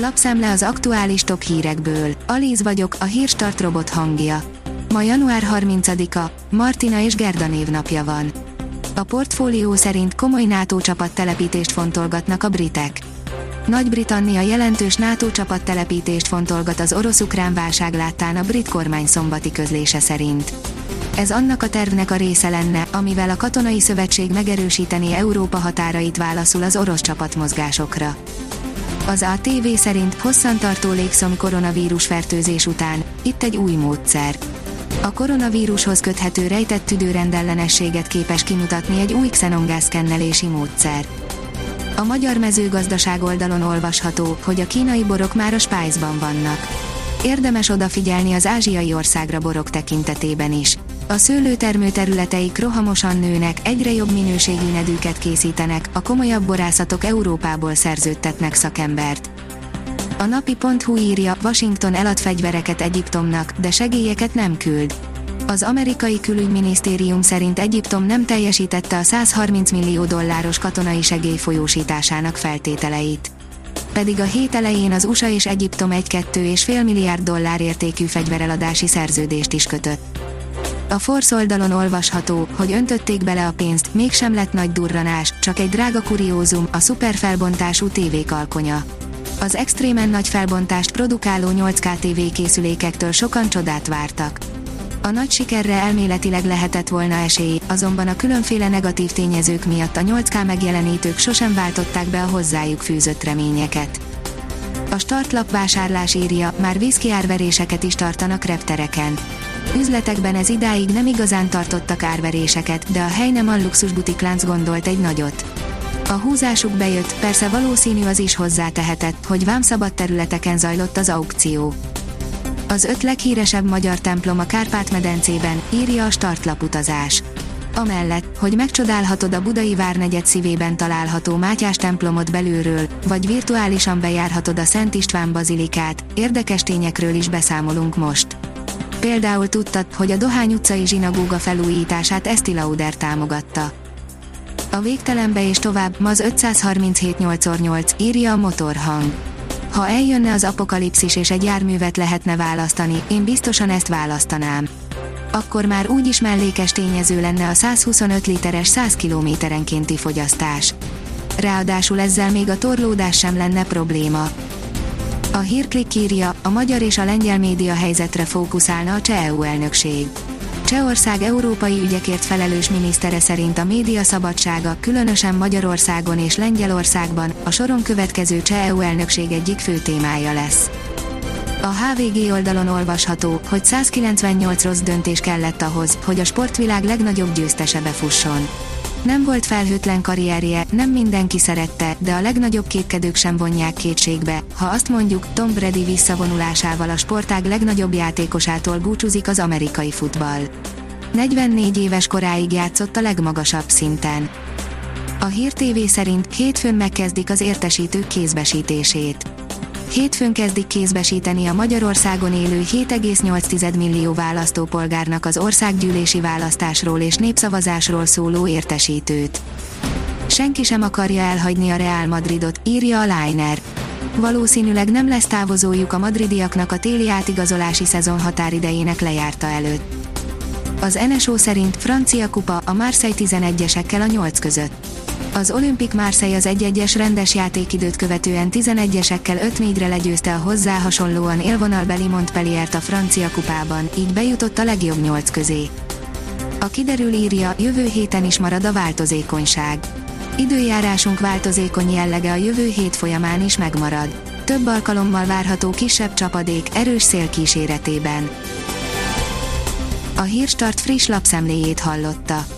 Lapszemle az aktuális top hírekből. Alíz vagyok, a hírstart robot hangja. Ma január 30-a, Martina és Gerda névnapja van. A portfólió szerint komoly NATO csapattelepítést fontolgatnak a britek. Nagy-Britannia jelentős NATO csapattelepítést fontolgat az orosz-ukrán válság láttán a brit kormány szombati közlése szerint. Ez annak a tervnek a része lenne, amivel a katonai szövetség megerősíteni Európa határait válaszul az orosz csapatmozgásokra. Az ATV szerint hosszantartó légszom koronavírus fertőzés után, itt egy új módszer. A koronavírushoz köthető rejtett tüdőrendellenességet képes kimutatni egy új xenongáz-kennelési módszer. A magyar mezőgazdaság oldalon olvasható, hogy a kínai borok már a spájzban vannak. Érdemes odafigyelni az ázsiai országra borok tekintetében is. A szőlőtermő területeik rohamosan nőnek, egyre jobb minőségű nedűket készítenek, a komolyabb borászatok Európából szerződtetnek szakembert. A napi.hu írja, Washington elad fegyvereket Egyiptomnak, de segélyeket nem küld. Az amerikai külügyminisztérium szerint Egyiptom nem teljesítette a 130 millió dolláros katonai segély folyósításának feltételeit. Pedig a hét elején az USA és Egyiptom 1-2,5 milliárd dollár értékű fegyvereladási szerződést is kötött. A Force oldalon olvasható, hogy öntötték bele a pénzt, mégsem lett nagy durranás, csak egy drága kuriózum, a szuperfelbontású tévék alkonya. Az extrémen nagy felbontást produkáló 8K TV készülékektől sokan csodát vártak. A nagy sikerre elméletileg lehetett volna esély, azonban a különféle negatív tényezők miatt a 8K megjelenítők sosem váltották be a hozzájuk fűzött reményeket. A startlap vásárlás írja, már vízkiárveréseket is tartanak reptereken. Üzletekben ez idáig nem igazán tartottak árveréseket, de a hely nem a gondolt egy nagyot. A húzásuk bejött, persze valószínű az is hozzátehetett, hogy vámszabad területeken zajlott az aukció. Az öt leghíresebb magyar templom a Kárpát-medencében, írja a startlaputazás. Amellett, hogy megcsodálhatod a budai várnegyed szívében található Mátyás templomot belülről, vagy virtuálisan bejárhatod a Szent István bazilikát, érdekes tényekről is beszámolunk most. Például tudtad, hogy a Dohány utcai zsinagóga felújítását Esti Lauder támogatta. A végtelenbe és tovább, ma az 537 8x8, írja a motorhang. Ha eljönne az apokalipszis és egy járművet lehetne választani, én biztosan ezt választanám. Akkor már úgyis mellékes tényező lenne a 125 literes 100 kilométerenkénti fogyasztás. Ráadásul ezzel még a torlódás sem lenne probléma. A hírklik írja, a magyar és a lengyel média helyzetre fókuszálna a cseh EU elnökség. Csehország európai ügyekért felelős minisztere szerint a média szabadsága, különösen Magyarországon és Lengyelországban, a soron következő cseh EU elnökség egyik fő témája lesz. A HVG oldalon olvasható, hogy 198 rossz döntés kellett ahhoz, hogy a sportvilág legnagyobb győztese befusson. Nem volt felhőtlen karrierje, nem mindenki szerette, de a legnagyobb kétkedők sem vonják kétségbe, ha azt mondjuk, Tom Brady visszavonulásával a sportág legnagyobb játékosától búcsúzik az amerikai futball. 44 éves koráig játszott a legmagasabb szinten. A Hír TV szerint hétfőn megkezdik az értesítők kézbesítését. Hétfőn kezdik kézbesíteni a Magyarországon élő 7,8 millió választópolgárnak az országgyűlési választásról és népszavazásról szóló értesítőt. Senki sem akarja elhagyni a Real Madridot, írja a Liner. Valószínűleg nem lesz távozójuk a madridiaknak a téli átigazolási szezon határidejének lejárta előtt. Az NSO szerint francia kupa a Marseille 11-esekkel a 8 között. Az Olympic Marseille az 1-1-es rendes játékidőt követően 11-esekkel 5-4-re legyőzte a hozzá hasonlóan élvonalbeli Montpelliert a francia kupában, így bejutott a legjobb 8 közé. A kiderül írja, jövő héten is marad a változékonyság. Időjárásunk változékony jellege a jövő hét folyamán is megmarad. Több alkalommal várható kisebb csapadék, erős szél kíséretében. A Hírstart friss lapszemléjét hallotta.